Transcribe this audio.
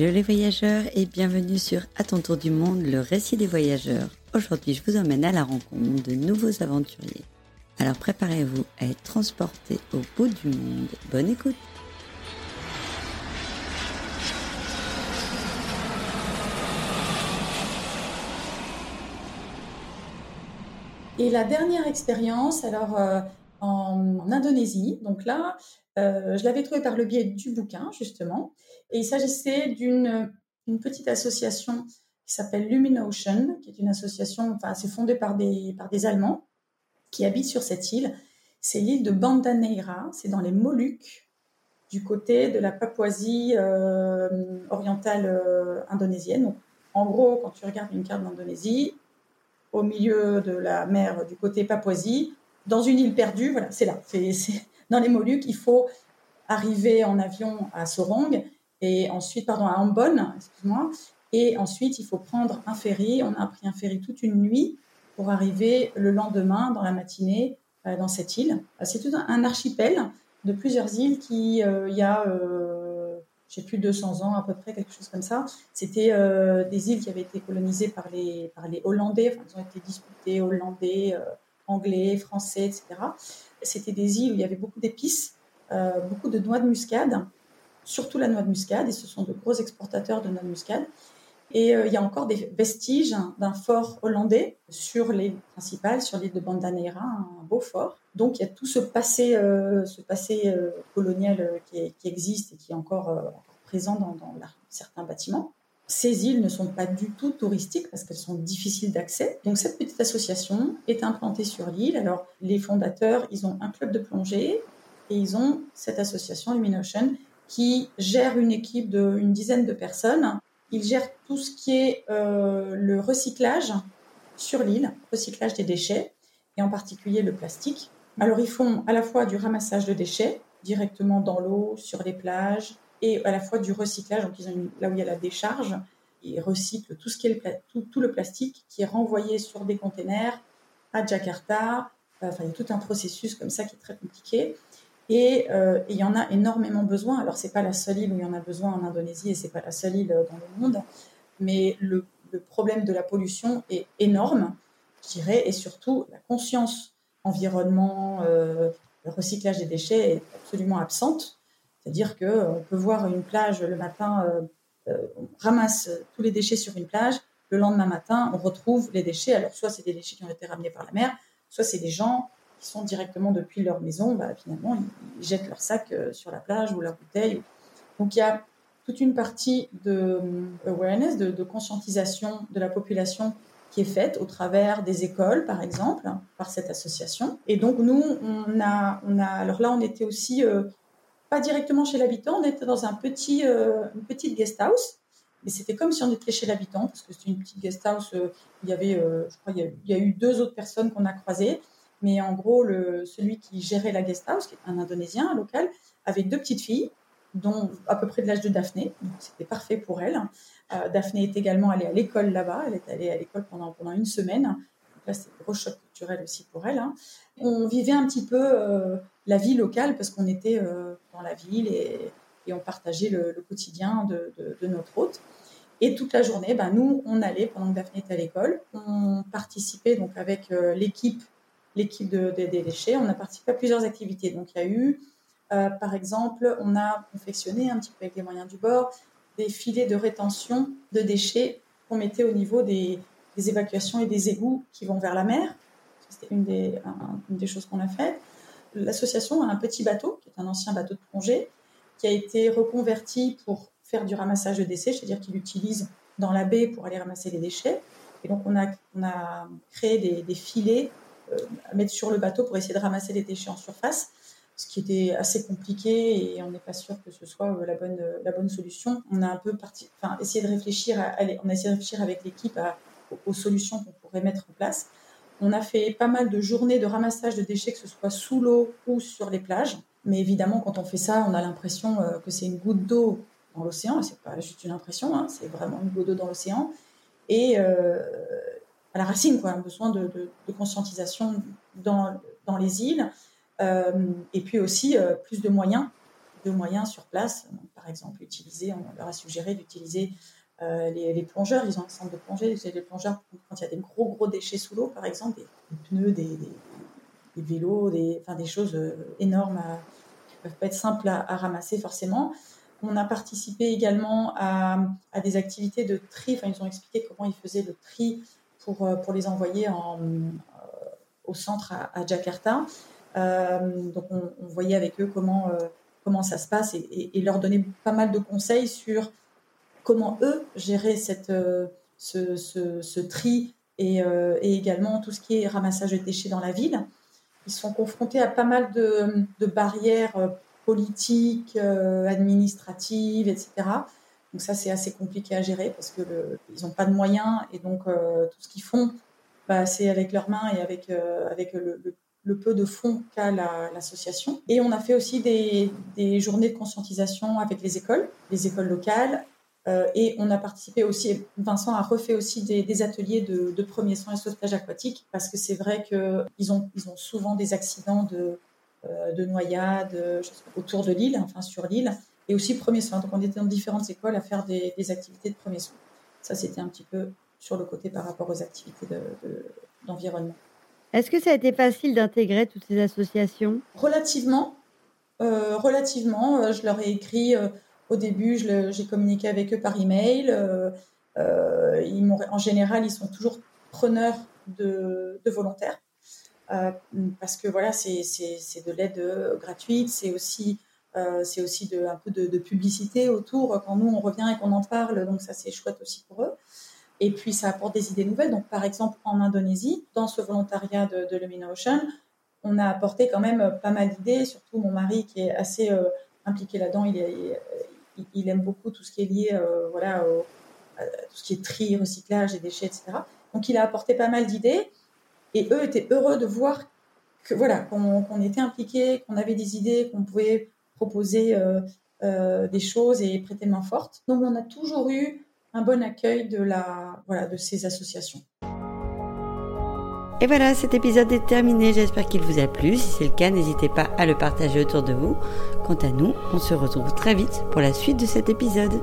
Hello les voyageurs et bienvenue sur À ton tour du monde, le récit des voyageurs. Aujourd'hui, je vous emmène à la rencontre de nouveaux aventuriers. Alors préparez-vous à être transportés au bout du monde. Bonne écoute Et la dernière expérience, alors euh, en, Indonésie, donc là, je l'avais trouvé par le biais du bouquin, justement. Et il s'agissait d'une une petite association qui s'appelle Luminocean, qui est une association, enfin, c'est fondée par des, par des Allemands qui habitent sur cette île. C'est l'île de Banda Neira, c'est dans les Moluques, du côté de la Papouasie euh, orientale indonésienne. En gros, quand tu regardes une carte d'Indonésie, au milieu de la mer du côté Papouasie, dans une île perdue. Voilà, c'est là. Dans les Moluques. Il faut arriver en avion à Sorong et ensuite, pardon, à Ambon, excuse-moi. Et ensuite, il faut prendre un ferry. On a pris un ferry toute une nuit pour arriver le lendemain, dans la matinée, euh, dans cette île. C'est tout un, archipel de plusieurs îles qui, euh, il y a euh, j'ai plus de 200 ans à peu près, quelque chose comme ça. C'était euh, des îles qui avaient été colonisées par les, par les Hollandais, enfin, ils ont été disputées Hollandais, euh, Anglais, Français, etc. C'était des îles où il y avait beaucoup d'épices, euh, beaucoup de noix de muscade, surtout la noix de muscade, et ce sont de gros exportateurs de noix de muscade. Et il y a encore des vestiges d'un fort hollandais sur l'île principale, sur l'île de Bandaneira, un beau fort. Donc il y a tout ce passé, euh, ce passé euh, colonial euh, qui, existe et qui est encore, présent dans, certains bâtiments. Ces îles ne sont pas du tout touristiques parce qu'elles sont difficiles d'accès. Donc cette petite association est implantée sur l'île. Alors les fondateurs, ils ont un club de plongée et ils ont cette association Luminocean qui gère une équipe d'une dizaine de personnes. Ils gèrent tout ce qui est le recyclage sur l'île, recyclage des déchets et en particulier le plastique. Alors, ils font à la fois du ramassage de déchets directement dans l'eau, sur les plages, et à la fois du recyclage. Donc, là où il y a la décharge, ils recyclent tout, ce qui est le, tout, le plastique qui est renvoyé sur des containers à Jakarta. Enfin, il y a tout un processus comme ça qui est très compliqué. Et, euh, il y en a énormément besoin. Alors, c'est pas la seule île où il y en a besoin en Indonésie et c'est pas la seule île dans le monde, mais le, problème de la pollution est énorme, je dirais, et surtout la conscience environnement, euh, le recyclage des déchets est absolument absente. C'est-à-dire qu'on euh, peut voir une plage le matin, euh, on ramasse tous les déchets sur une plage, le lendemain matin, on retrouve les déchets. Alors, soit c'est des déchets qui ont été ramenés par la mer, soit c'est des gens qui sont directement depuis leur maison, bah, finalement, ils, jettent leur sac sur la plage ou leur bouteille. Donc, il y a toute une partie de awareness, de conscientisation de la population qui est faite au travers des écoles, par exemple, par cette association. Et donc nous, on a, on a alors là, on était aussi euh, pas directement chez l'habitant, on était dans un petit, euh, une petite guest house, mais c'était comme si on était chez l'habitant parce que c'est une petite guest house. Euh, il y avait, je crois, il y, a, eu deux autres personnes qu'on a croisées, mais en gros, le, celui qui gérait la guest house, qui est un Indonésien, local, avait deux petites filles dont à peu près de l'âge de Daphné. Donc c'était parfait pour elle. Euh, Daphné est également allée à l'école là-bas. Elle est allée à l'école pendant, pendant une semaine. Là, c'est gros choc culturel aussi pour elle. Hein. On vivait un petit peu euh, la vie locale parce qu'on était euh, dans la ville et, on partageait le, le de, notre hôte. Et toute la journée, ben, nous, on allait, pendant que Daphné était à l'école, on participait donc avec l'équipe l'équipe de, des déchets, on a participé à plusieurs activités. Donc il y a eu euh, par exemple, on a confectionné un petit peu avec les moyens du bord des filets de rétention de déchets qu'on mettait au niveau des, évacuations et des égouts qui vont vers la mer. C'était une des, des choses qu'on a faites. L'association a un petit bateau, qui est un ancien bateau de plongée, qui a été reconverti pour faire du ramassage de déchets, c'est-à-dire qu'il l'utilise dans la baie pour aller ramasser les déchets. Et donc, on a, créé des, filets euh, à mettre sur le bateau pour essayer de ramasser les déchets en surface ce qui était assez compliqué et on n'est pas sûr que ce soit euh, la bonne, euh, la bonne solution. On a un peu essayé de réfléchir, à, on a essayé de réfléchir avec l'équipe aux, solutions qu'on pourrait mettre en place. On a fait pas mal de journées de ramassage de déchets, que ce soit sous l'eau ou sur les plages. Mais évidemment, quand on fait ça, on a l'impression euh, que c'est une goutte d'eau dans l'océan. C'est pas juste une impression, hein, c'est vraiment une goutte d'eau dans l'océan. Et à la racine, quoi, un besoin de, conscientisation dans, dans les îles. Euh, et puis aussi euh, plus de moyens de moyens sur place. par exemple, utiliser, on leur a suggéré d'utiliser les, plongeurs. Ils ont un centre de plongée. Les plongeurs, quand il y a des gros, gros déchets sous l'eau, par exemple, des, pneus, des, vélos, des, enfin, des choses énormes qui ne peuvent pas être simples à, ramasser forcément. On a participé également à, des activités de tri. Enfin, ils ont expliqué comment ils faisaient le tri pour, pour les envoyer en, au centre à, Jakarta. Euh, donc on, voyait avec eux comment, euh, comment ça se passe et, leur donner pas mal de conseils sur comment eux gérer cette, euh, ce, tri et, également tout ce qui est ramassage de déchets dans la ville. Ils sont confrontés à pas mal de, barrières politiques, administratives, etc. Donc ça, c'est assez compliqué à gérer parce qu'ils n'ont pas de moyens et donc tout ce qu'ils font, bah, c'est avec leurs mains et avec, euh, avec le, peu de fonds qu'a l'association. et on a fait aussi des, journées de conscientisation avec les écoles, les écoles locales. Euh, et on a participé aussi, Vincent a refait aussi des, ateliers de, de premiers soins et sauvetage aquatique, parce que c'est vrai qu'ils ont, ils ont souvent des accidents de, euh, de noyade autour de l'île, enfin sur l'île, et aussi premiers soins. Donc on était dans différentes écoles à faire des, des activités de premiers soins. Ça, c'était un petit peu sur le côté par rapport aux activités d'environnement. Est-ce que ça a été facile d'intégrer toutes ces associations? Relativement. Euh, relativement. Euh, je leur ai écrit euh, au début, j'ai communiqué avec eux par email. ils en général, ils sont toujours preneurs de, volontaires. parce que voilà, c'est de l'aide gratuite, c'est aussi, un peu de, publicité autour quand nous on revient et qu'on en parle, donc ça c'est chouette aussi pour eux. Et puis, ça apporte des idées nouvelles. Donc, par exemple, en Indonésie, dans ce volontariat de, de Lumina Ocean, on a apporté quand même pas mal d'idées, surtout mon mari qui est assez euh, impliqué là-dedans. Il, aime beaucoup tout ce qui est lié euh, voilà, à tout ce qui est tri, recyclage des déchets, etc. Donc, il a apporté pas mal d'idées. Et eux étaient heureux de voir que voilà qu'on était impliqués, qu'on avait des idées, qu'on pouvait proposer euh, des choses et prêter main forte. Donc, on a toujours eu un bon accueil de, la, voilà, de ces associations. Et voilà, cet épisode est terminé. J'espère qu'il vous a plu. Si c'est le cas, n'hésitez pas à le partager autour de vous. Quant à nous, on se retrouve très vite pour la suite de cet épisode.